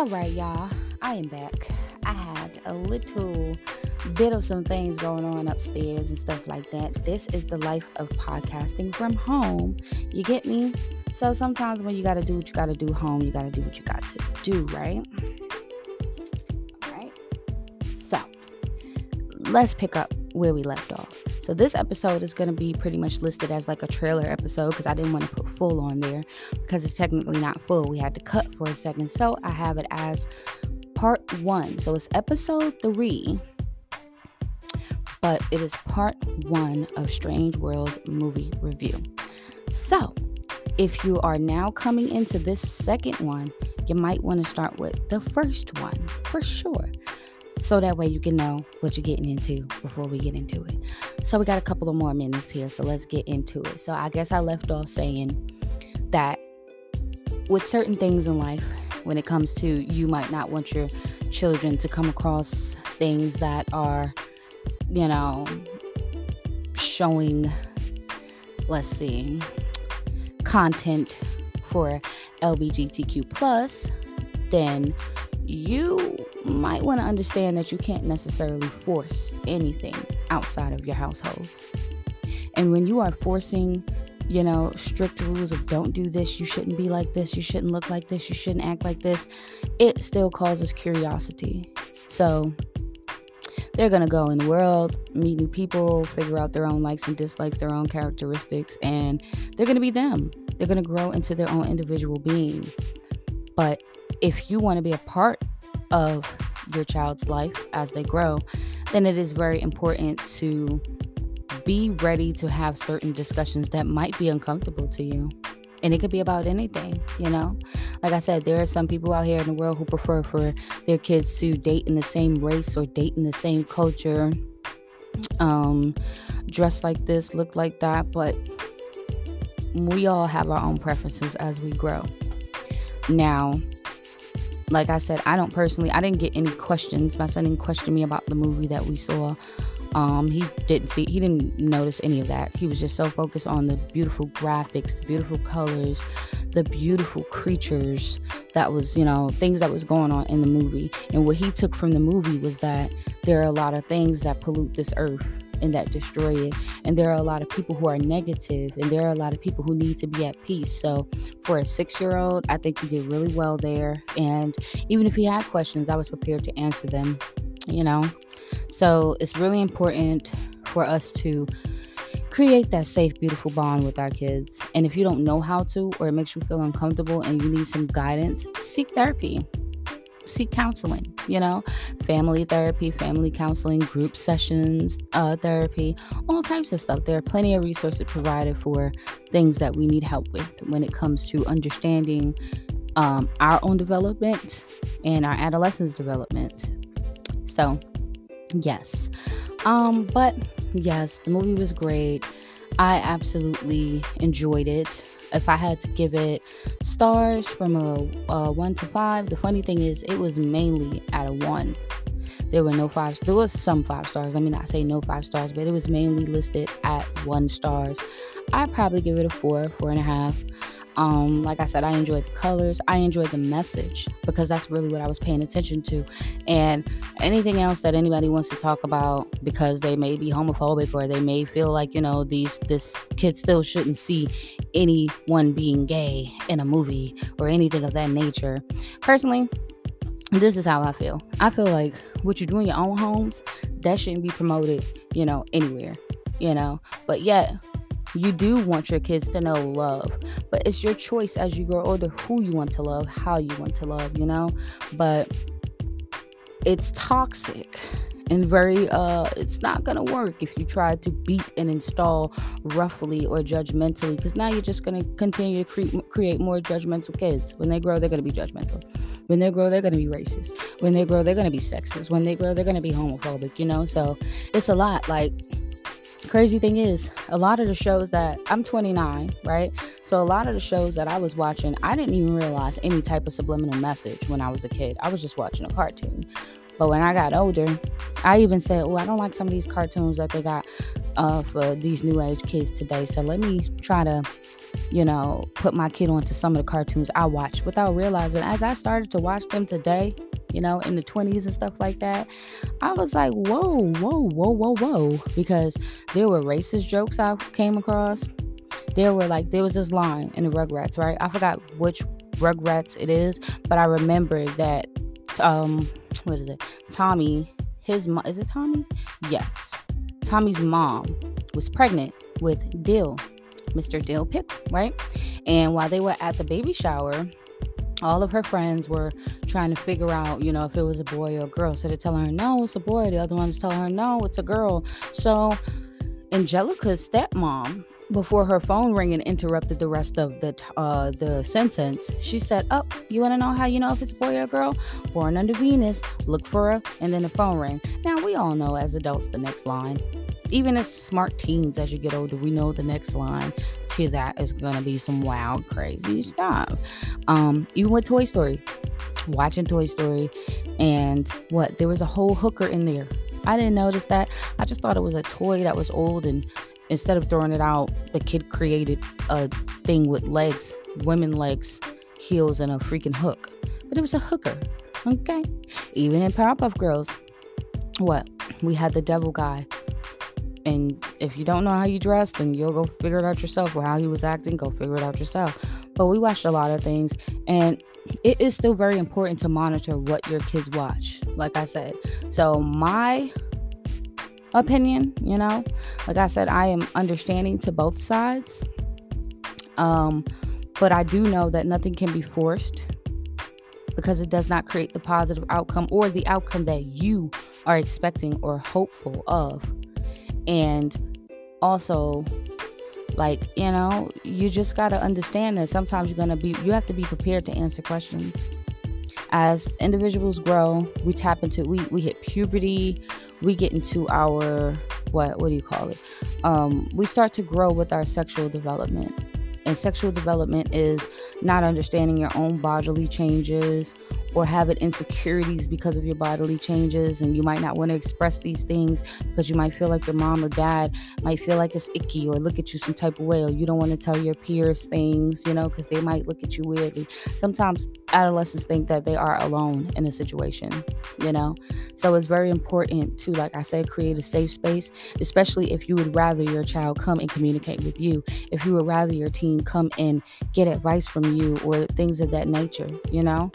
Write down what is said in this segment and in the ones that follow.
All right, y'all, I am back. I had a little bit of some things going on upstairs and stuff like that. This is the life of podcasting from home. You get me? So sometimes when you got to do what you got to do home, you got to do what you got to do, right? All right. So let's pick up where we left off. So this episode is going to be pretty much listed as like a trailer episode because I didn't want to put full on there because it's technically not full. We had to cut for a second. So I have it as part 1. So it's episode 3. But it is part 1 of Strange World movie review. So, if you are now coming into this second one, you might want to start with the first one for sure so that way you can know what you're getting into before we get into it. So we got a couple of more minutes here, so let's get into it. So I guess I left off saying that with certain things in life, when it comes to you might not want your children to come across things that are, you know, showing, let's see, content for LGBTQ plus, then you might want to understand that you can't necessarily force anything outside of your household. And when you are forcing, you know, strict rules of don't do this, you shouldn't be like this, you shouldn't look like this, you shouldn't act like this, it still causes curiosity. So they're going to go in the world, meet new people, figure out their own likes and dislikes, their own characteristics, and they're going to be them. They're going to grow into their own individual being. But if you want to be a part of your child's life as they grow, then it is very important to be ready to have certain discussions that might be uncomfortable to you. And it could be about anything, you know? Like I said, there are some people out here in the world who prefer for their kids to date in the same race or date in the same culture, um, dress like this, look like that, but we all have our own preferences as we grow. Now, like I said, I don't personally, I didn't get any questions. My son didn't question me about the movie that we saw. Um, he didn't see, he didn't notice any of that. He was just so focused on the beautiful graphics, the beautiful colors, the beautiful creatures that was, you know, things that was going on in the movie. And what he took from the movie was that there are a lot of things that pollute this earth and that destroy it. And there are a lot of people who are negative, and there are a lot of people who need to be at peace. So, for a six year old, I think he did really well there. And even if he had questions, I was prepared to answer them, you know? So, it's really important for us to create that safe, beautiful bond with our kids. And if you don't know how to, or it makes you feel uncomfortable and you need some guidance, seek therapy seek counseling, you know, family therapy, family counseling, group sessions, uh, therapy, all types of stuff. There are plenty of resources provided for things that we need help with when it comes to understanding um, our own development and our adolescents' development. So, yes. Um, but yes, the movie was great. I absolutely enjoyed it if I had to give it stars from a, a one to five, the funny thing is it was mainly at a one. There were no five. There was some five stars. I mean, I say no five stars, but it was mainly listed at one stars. I'd probably give it a four, four and a half. Um, like I said, I enjoyed the colors. I enjoyed the message because that's really what I was paying attention to. And anything else that anybody wants to talk about because they may be homophobic or they may feel like, you know, these this kid still shouldn't see anyone being gay in a movie or anything of that nature. Personally, this is how I feel. I feel like what you do in your own homes, that shouldn't be promoted, you know, anywhere, you know. But yet, you do want your kids to know love, but it's your choice as you grow older who you want to love, how you want to love, you know? But it's toxic and very uh it's not gonna work if you try to beat and install roughly or judgmentally because now you're just gonna continue to cre- create more judgmental kids. When they grow they're gonna be judgmental. When they grow they're gonna be racist. When they grow they're gonna be sexist. When they grow they're gonna be homophobic you know? So it's a lot like crazy thing is a lot of the shows that i'm 29 right? So a lot of the shows that i was watching i didn't even realize any type of subliminal message when i was a kid. I was just watching a cartoon. But when i got older i even said oh i don't like some of these cartoons that they got uh, for these new age kids today. So let me try to, you know, put my kid onto some of the cartoons I watch. Without realizing as I started to watch them today, you know, in the 20s and stuff like that, I was like, whoa, whoa, whoa, whoa, whoa. Because there were racist jokes I came across. There were like, there was this line in the Rugrats, right? I forgot which Rugrats it is, but I remember that, um, what is it? Tommy, his mom, is it Tommy? Yes. Tommy's mom was pregnant with Dill, Mr. Dill Pickle, right? And while they were at the baby shower, all of her friends were trying to figure out, you know, if it was a boy or a girl. So they're telling her, no, it's a boy. The other one's telling her, no, it's a girl. So Angelica's stepmom, before her phone ringing interrupted the rest of the uh, the sentence, she said, "Oh, you want to know how you know if it's a boy or a girl? Born under Venus, look for her, and then the phone rang. Now we all know as adults the next line even as smart teens as you get older we know the next line to that is gonna be some wild crazy stuff. Um even with toy story watching toy story and what there was a whole hooker in there. I didn't notice that. I just thought it was a toy that was old and instead of throwing it out the kid created a thing with legs women legs heels and a freaking hook. But it was a hooker okay? Even in powerpuff girls what we had the devil guy and if you don't know how you dress, then you'll go figure it out yourself. Or how he was acting, go figure it out yourself. But we watched a lot of things, and it is still very important to monitor what your kids watch. Like I said, so my opinion, you know, like I said, I am understanding to both sides. Um, but I do know that nothing can be forced because it does not create the positive outcome or the outcome that you are expecting or hopeful of and also, like, you know, you just got to understand that sometimes you're going to be, you have to be prepared to answer questions. As individuals grow, we tap into, we, we hit puberty, we get into our, what, what do you call it? Um, we start to grow with our sexual development. And sexual development is not understanding your own bodily changes or having insecurities because of your bodily changes and you might not want to express these things because you might feel like your mom or dad might feel like it's icky or look at you some type of way or you don't want to tell your peers things you know because they might look at you weirdly. Sometimes adolescents think that they are alone in a situation you know so it's very important to like i said create a safe space especially if you would rather your child come and communicate with you if you would rather your teen come and get advice from you or things of that nature you know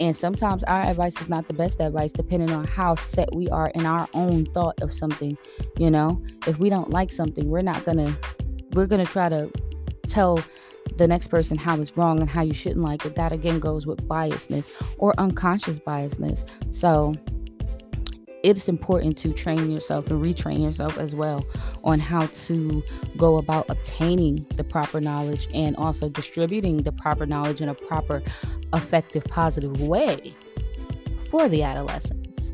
and sometimes our advice is not the best advice, depending on how set we are in our own thought of something. You know, if we don't like something, we're not gonna, we're gonna try to tell the next person how it's wrong and how you shouldn't like it. That again goes with biasness or unconscious biasness. So, it's important to train yourself and retrain yourself as well on how to go about obtaining the proper knowledge and also distributing the proper knowledge in a proper, effective, positive way for the adolescents.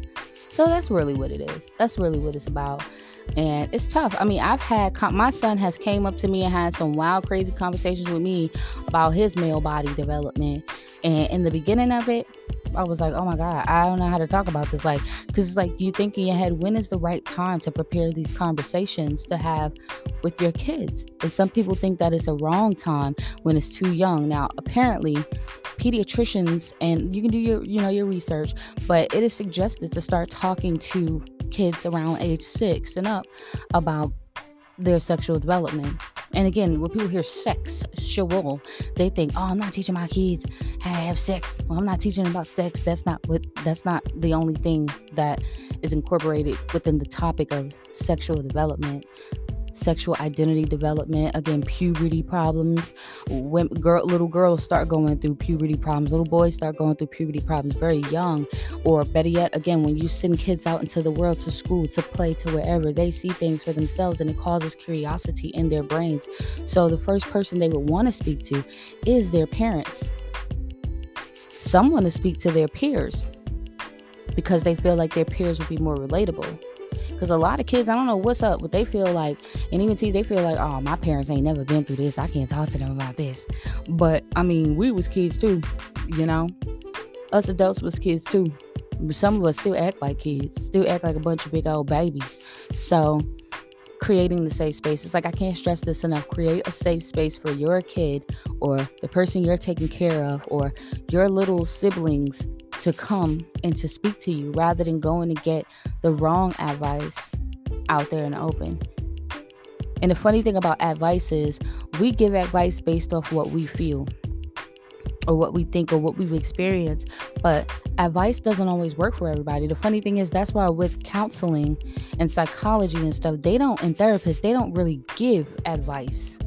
So that's really what it is. That's really what it's about. And it's tough. I mean, I've had my son has came up to me and had some wild, crazy conversations with me about his male body development. And in the beginning of it, I was like, oh my God, I don't know how to talk about this. Like, because it's like you think in your head, when is the right time to prepare these conversations to have with your kids? And some people think that it's a wrong time when it's too young. Now, apparently, pediatricians and you can do your you know your research but it is suggested to start talking to kids around age six and up about their sexual development. And again, when people hear sex, sexual, they think, "Oh, I'm not teaching my kids how to have sex. Well, I'm not teaching about sex." That's not what. That's not the only thing that is incorporated within the topic of sexual development sexual identity development, again, puberty problems. When girl, little girls start going through puberty problems, little boys start going through puberty problems very young. Or better yet, again, when you send kids out into the world to school, to play, to wherever, they see things for themselves and it causes curiosity in their brains. So the first person they would want to speak to is their parents. Some want to speak to their peers because they feel like their peers would be more relatable. Because a lot of kids, I don't know what's up, but they feel like, and even see, they feel like, oh, my parents ain't never been through this. I can't talk to them about this. But I mean, we was kids too, you know. Us adults was kids too. Some of us still act like kids, still act like a bunch of big old babies. So creating the safe space. It's like I can't stress this enough. Create a safe space for your kid or the person you're taking care of or your little siblings to come and to speak to you rather than going to get the wrong advice out there in the open. And the funny thing about advice is we give advice based off what we feel or what we think or what we've experienced. But advice doesn't always work for everybody. The funny thing is, that's why with counseling and psychology and stuff, they don't, and therapists, they don't really give advice,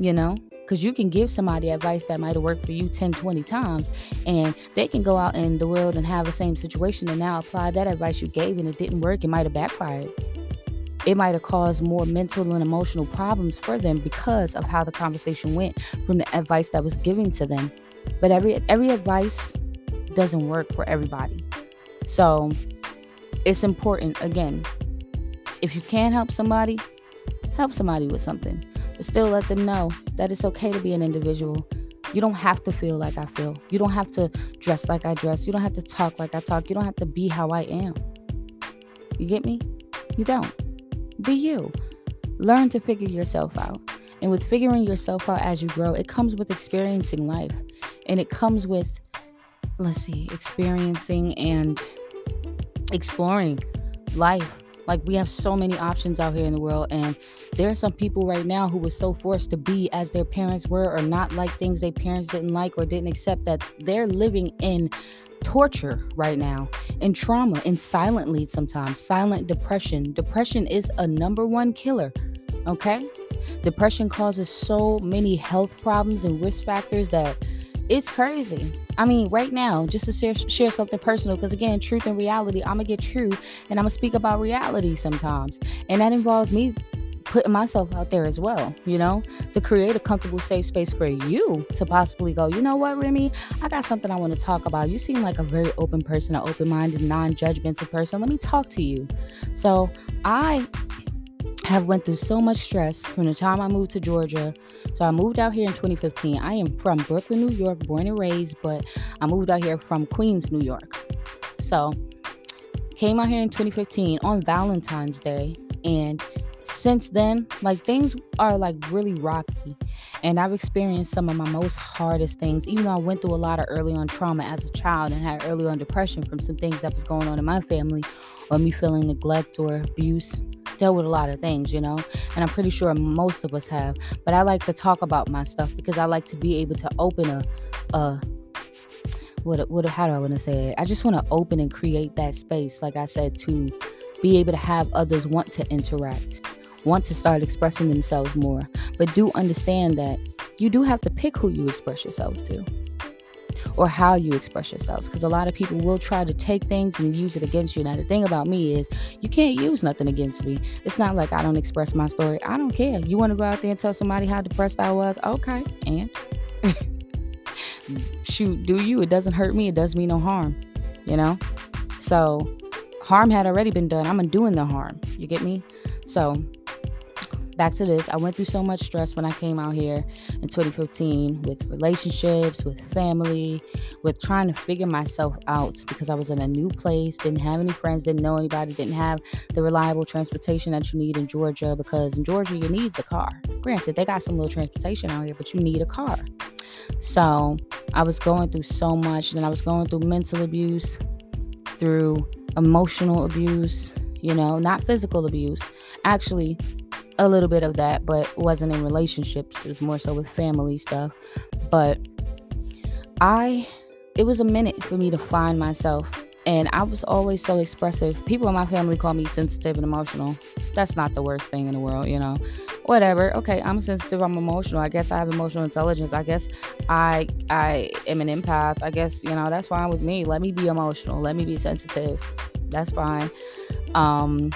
you know? Because you can give somebody advice that might have worked for you 10, 20 times, and they can go out in the world and have the same situation and now apply that advice you gave and it didn't work. It might have backfired it might have caused more mental and emotional problems for them because of how the conversation went from the advice that was given to them. But every every advice doesn't work for everybody. So it's important again. If you can help somebody, help somebody with something. But still let them know that it's okay to be an individual. You don't have to feel like I feel. You don't have to dress like I dress. You don't have to talk like I talk. You don't have to be how I am. You get me? You don't. Be you. Learn to figure yourself out. And with figuring yourself out as you grow, it comes with experiencing life. And it comes with, let's see, experiencing and exploring life. Like we have so many options out here in the world, and there are some people right now who were so forced to be as their parents were, or not like things their parents didn't like or didn't accept, that they're living in torture right now and trauma and silently sometimes silent depression. Depression is a number one killer okay? Depression causes so many health problems and risk factors that it's crazy i mean right now just to share, share something personal because again truth and reality i'm gonna get true and i'm gonna speak about reality sometimes and that involves me putting myself out there as well, you know, to create a comfortable, safe space for you to possibly go, you know what, Remi, I got something I want to talk about. You seem like a very open person, an open minded, non judgmental person. Let me talk to you. So I have went through so much stress from the time I moved to Georgia. So I moved out here in 2015. I am from Brooklyn, New York, born and raised, but I moved out here from Queens, New York. So came out here in 2015 on Valentine's Day and since then, like things are like really rocky. And I've experienced some of my most hardest things, even though I went through a lot of early on trauma as a child and had early on depression from some things that was going on in my family, or me feeling neglect or abuse. Dealt with a lot of things, you know, and I'm pretty sure most of us have. But I like to talk about my stuff because I like to be able to open a, a what, what, how do I want to say it? I just want to open and create that space, like I said, to be able to have others want to interact want to start expressing themselves more. But do understand that you do have to pick who you express yourselves to or how you express yourselves because a lot of people will try to take things and use it against you. Now, the thing about me is you can't use nothing against me. It's not like I don't express my story. I don't care. You want to go out there and tell somebody how depressed I was? Okay. And shoot, do you? It doesn't hurt me. It does me no harm, you know? So, harm had already been done. I'm undoing the harm. You get me? So, back to this. I went through so much stress when I came out here in 2015 with relationships, with family, with trying to figure myself out because I was in a new place, didn't have any friends, didn't know anybody, didn't have the reliable transportation that you need in Georgia because in Georgia you need a car. Granted, they got some little transportation out here, but you need a car. So I was going through so much, and I was going through mental abuse, through emotional abuse, you know, not physical abuse. Actually, a little bit of that, but wasn't in relationships. It was more so with family stuff. But I, it was a minute for me to find myself. And I was always so expressive. People in my family call me sensitive and emotional. That's not the worst thing in the world, you know. Whatever. Okay, I'm sensitive. I'm emotional. I guess I have emotional intelligence. I guess I I am an empath. I guess you know that's fine with me. Let me be emotional. Let me be sensitive. That's fine. Um,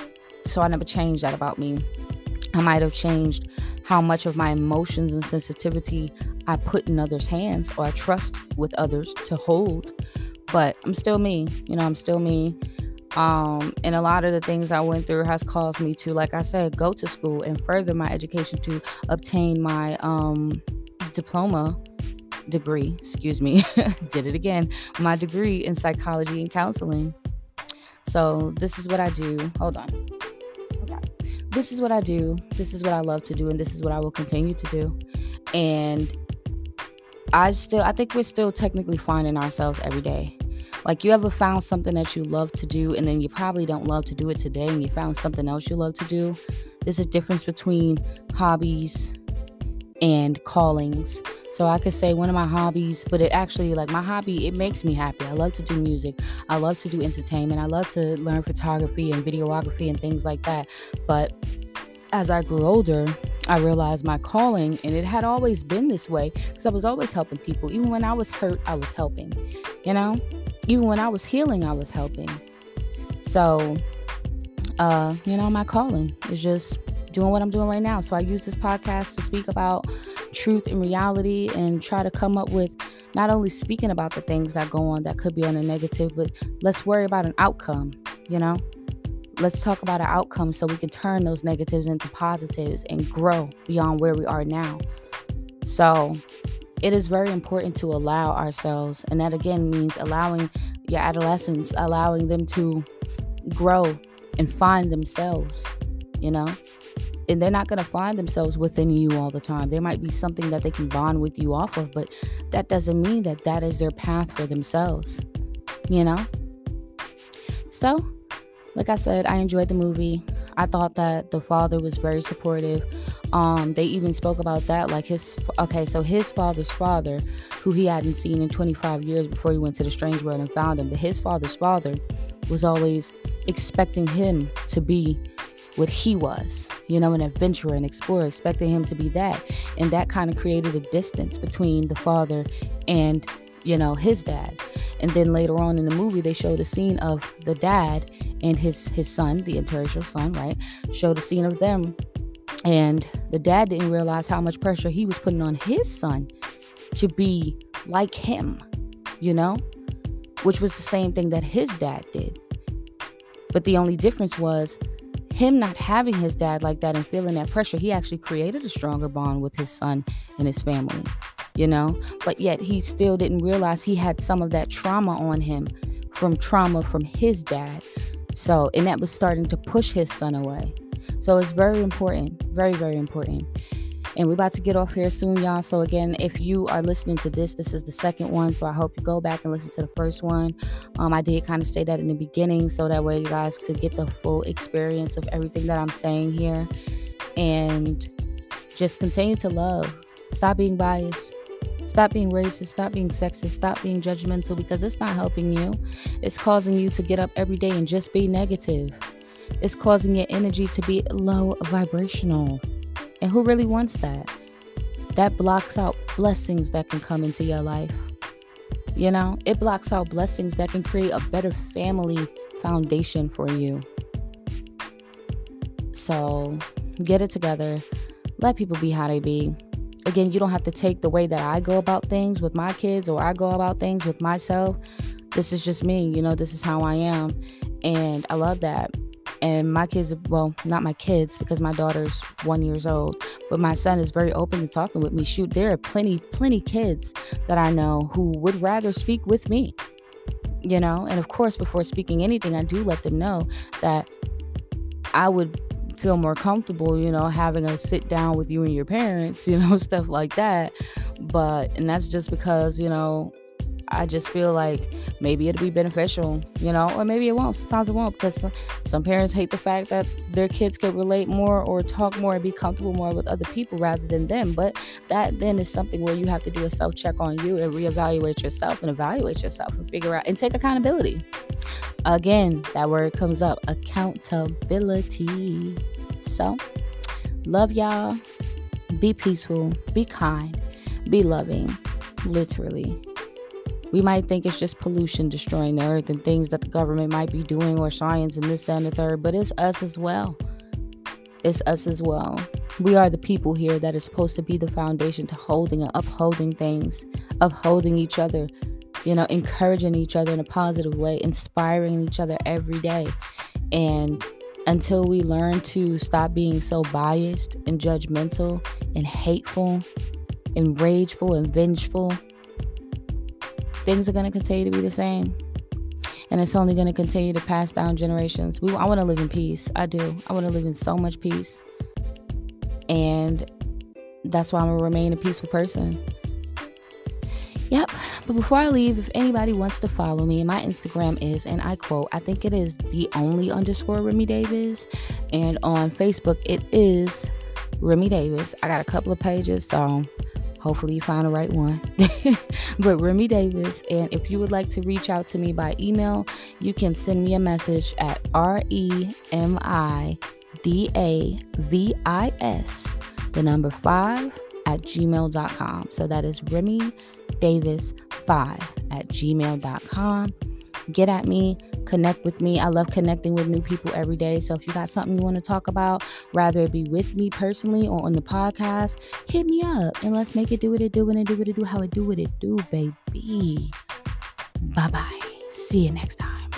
so I never changed that about me. I might have changed how much of my emotions and sensitivity I put in others' hands or I trust with others to hold. But I'm still me, you know, I'm still me. Um, and a lot of the things I went through has caused me to, like I said, go to school and further my education to obtain my um, diploma degree. Excuse me, did it again. My degree in psychology and counseling. So, this is what I do. Hold on this is what I do. This is what I love to do, and this is what I will continue to do. And I still, I think we're still technically finding ourselves every day. Like, you ever found something that you love to do, and then you probably don't love to do it today, and you found something else you love to do? There's a difference between hobbies and callings. So I could say one of my hobbies, but it actually like my hobby, it makes me happy. I love to do music. I love to do entertainment. I love to learn photography and videography and things like that. But as I grew older, I realized my calling, and it had always been this way because I was always helping people. Even when I was hurt, I was helping. You know, even when I was healing, I was helping. So, uh, you know, my calling is just doing what I'm doing right now. So I use this podcast to speak about truth and reality and try to come up with not only speaking about the things that go on that could be on a negative, but let's worry about an outcome, you know? Let's talk about an outcome so we can turn those negatives into positives and grow beyond where we are now. So, it is very important to allow ourselves, and that again means allowing your adolescents, allowing them to grow and find themselves, you know? And they're not going to find themselves within you all the time. There might be something that they can bond with you off of, but that doesn't mean that that is their path for themselves, you know? So, like I said, I enjoyed the movie. I thought that the father was very supportive. Um, they even spoke about that, like his okay, so his father's father, who he hadn't seen in 25 years before he went to the strange world and found him, but his father's father was always expecting him to be what he was, you know, an adventurer, an explorer, expecting him to be that. And that kind of created a distance between the father and, you know, his dad. And then later on in the movie, they showed a scene of the dad and his his son, the interracial son, right? Showed a scene of them. And the dad didn't realize how much pressure he was putting on his son to be like him, you know? Which was the same thing that his dad did. But the only difference was him not having his dad like that and feeling that pressure, he actually created a stronger bond with his son and his family, you know? But yet he still didn't realize he had some of that trauma on him from trauma from his dad. So, and that was starting to push his son away. So it's very important, very, very important. And we're about to get off here soon, y'all. So, again, if you are listening to this, this is the second one. So, I hope you go back and listen to the first one. Um, I did kind of say that in the beginning so that way you guys could get the full experience of everything that I'm saying here. And just continue to love. Stop being biased. Stop being racist. Stop being sexist. Stop being judgmental because it's not helping you. It's causing you to get up every day and just be negative. It's causing your energy to be low vibrational. And who really wants that? That blocks out blessings that can come into your life. You know, it blocks out blessings that can create a better family foundation for you. So get it together. Let people be how they be. Again, you don't have to take the way that I go about things with my kids or I go about things with myself. This is just me. You know, this is how I am. And I love that and my kids well not my kids because my daughter's one years old but my son is very open to talking with me. Shoot there are plenty plenty kids that i know who would rather speak with me you know? And of course before speaking anything i do let them know that i would feel more comfortable you know having a sit down with you and your parents you know stuff like that. But and that's just because you know I just feel like maybe it'll be beneficial, you know, or maybe it won't. Sometimes it won't because some, parents hate the fact that their kids can relate more or talk more and be comfortable more with other people rather than them. But that then is something where you have to do a self check on you and reevaluate yourself and evaluate yourself and figure out and take accountability. Again, that word comes up accountability. So, love y'all. Be peaceful. Be kind. Be loving. Literally. We might think it's just pollution destroying the earth and things that the government might be doing or science and this, that, and the third, but it's us as well. It's us as well. We are the people here that is supposed to be the foundation to holding and upholding things, upholding each other, you know, encouraging each other in a positive way, inspiring each other every day. And until we learn to stop being so biased and judgmental and hateful and rageful and vengeful things are going to continue to be the same. and it's only going to continue to pass down generations. We, I want to live in peace. I do. I want to live in so much peace. And that's why I'm going to remain a peaceful person. Yep. But before I leave, if anybody wants to follow me, my Instagram is, and I quote, I think it is the only underscore Remi Davis. And on Facebook, it is Remi Davis. I got a couple of pages, so hopefully you find the right one. but Remi Davis. And if you would like to reach out to me by email, you can send me a message at R E M I D A V I S, the number five at gmail.com. So that is Remi Davis5 at gmail.com. Get at me, connect with me. I love connecting with new people every day. So if you got something you want to talk about, rather it be with me personally or on the podcast, hit me up and let's make it do what it do and it do what it do how it do what it do, baby. Bye bye. See you next time.